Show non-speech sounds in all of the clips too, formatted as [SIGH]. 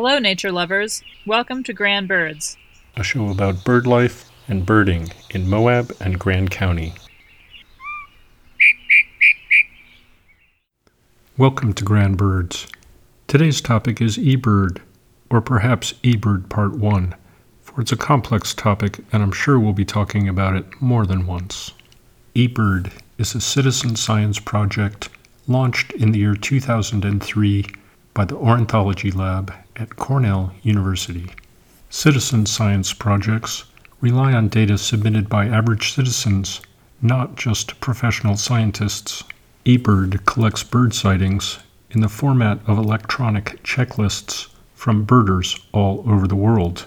Hello, nature lovers. Welcome to Grand Birds, a show about bird life and birding in Moab and Grand County. Welcome to Grand Birds. Today's topic is eBird, or perhaps eBird Part 1, for it's a complex topic and I'm sure we'll be talking about it more than once. eBird is a citizen science project launched in the year 2003 by the Ornithology Lab at Cornell University. Citizen science projects rely on data submitted by average citizens, not just professional scientists. eBird collects bird sightings in the format of electronic checklists from birders all over the world.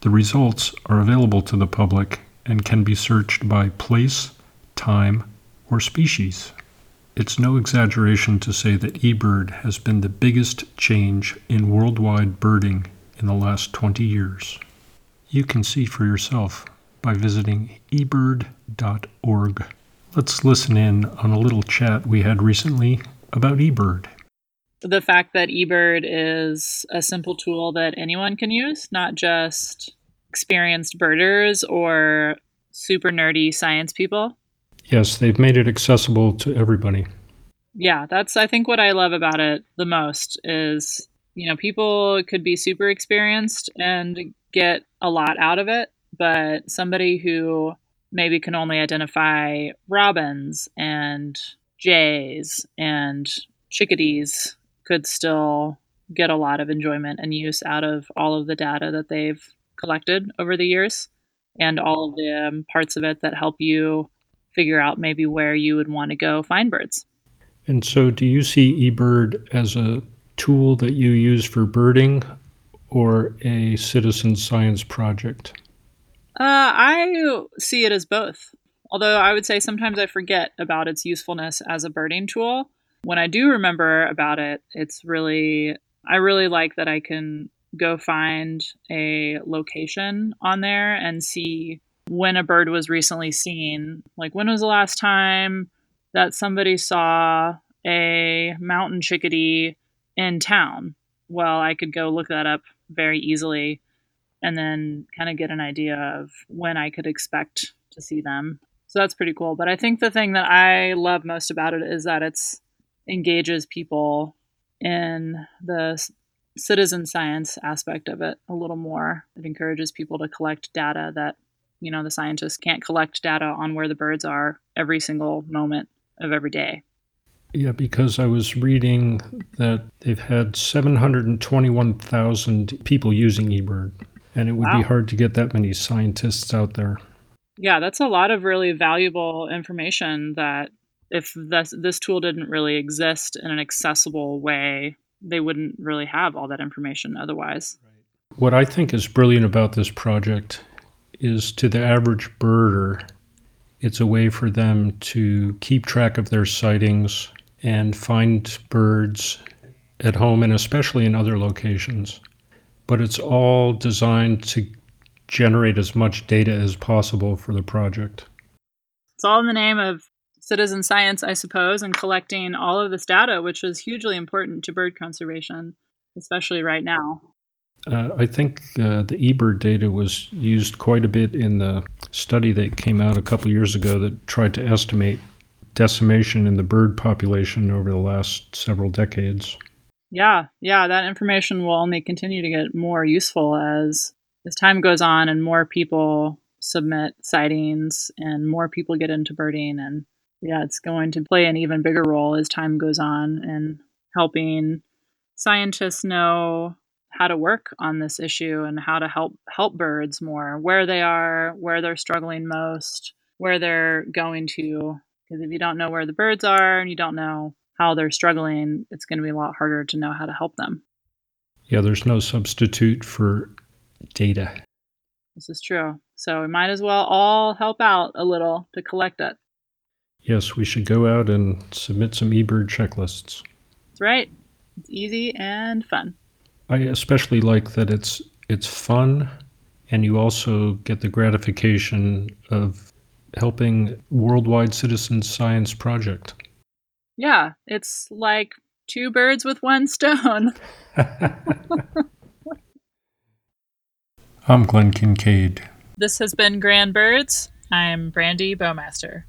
The results are available to the public and can be searched by place, time, or species. It's no exaggeration to say that eBird has been the biggest change in worldwide birding in the last 20 years. You can see for yourself by visiting ebird.org. Let's listen in on a little chat we had recently about eBird. The fact that eBird is a simple tool that anyone can use, not just experienced birders or super nerdy science people. Yes, they've made it accessible to everybody. Yeah, that's I think what I love about it the most is, you know, people could be super experienced and get a lot out of it, but somebody who maybe can only identify robins and jays and chickadees could still get a lot of enjoyment and use out of all of the data that they've collected over the years and all of the um, parts of it that help you figure out maybe where you would want to go find birds. And so, do you see eBird as a tool that you use for birding or a citizen science project? Uh, I see it as both. Although I would say sometimes I forget about its usefulness as a birding tool. When I do remember about it, it's really, I really like that I can go find a location on there and see when a bird was recently seen. Like, when was the last time that somebody saw a mountain chickadee in town? Well, I could go look that up very easily and then kind of get an idea of when I could expect to see them. So that's pretty cool. But I think the thing that I love most about it is that it's engages people in the citizen science aspect of it a little more. It encourages people to collect data that, you know, the scientists can't collect data on where the birds are every single moment of every day. Yeah, because I was reading that they've had 721,000 people using eBird, and it would wow. be hard to get that many scientists out there. Yeah, that's a lot of really valuable information that if this, this tool didn't really exist in an accessible way, they wouldn't really have all that information otherwise. What I think is brilliant about this project is to the average birder, it's a way for them to keep track of their sightings and find birds at home and especially in other locations. But it's all designed to generate as much data as possible for the project. It's all in the name of citizen science, I suppose, and collecting all of this data, which is hugely important to bird conservation, especially right now. Uh, I think uh, the eBird data was used quite a bit in the study that came out a couple years ago that tried to estimate decimation in the bird population over the last several decades. Yeah, yeah, that information will only continue to get more useful as as time goes on and more people submit sightings and more people get into birding and yeah, it's going to play an even bigger role as time goes on in helping scientists know how to work on this issue and how to help help birds more where they are, where they're struggling most, where they're going to because if you don't know where the birds are and you don't know how they're struggling, it's going to be a lot harder to know how to help them. Yeah, there's no substitute for data. This is true. So we might as well all help out a little to collect it. Yes, we should go out and submit some eBird checklists. That's right. It's easy and fun. I especially like that it's it's fun and you also get the gratification of helping Worldwide Citizen Science Project. Yeah, it's like two birds with one stone. [LAUGHS] I'm Glenn Kincaid. This has been Grand Birds. I'm Brandy Bowmaster.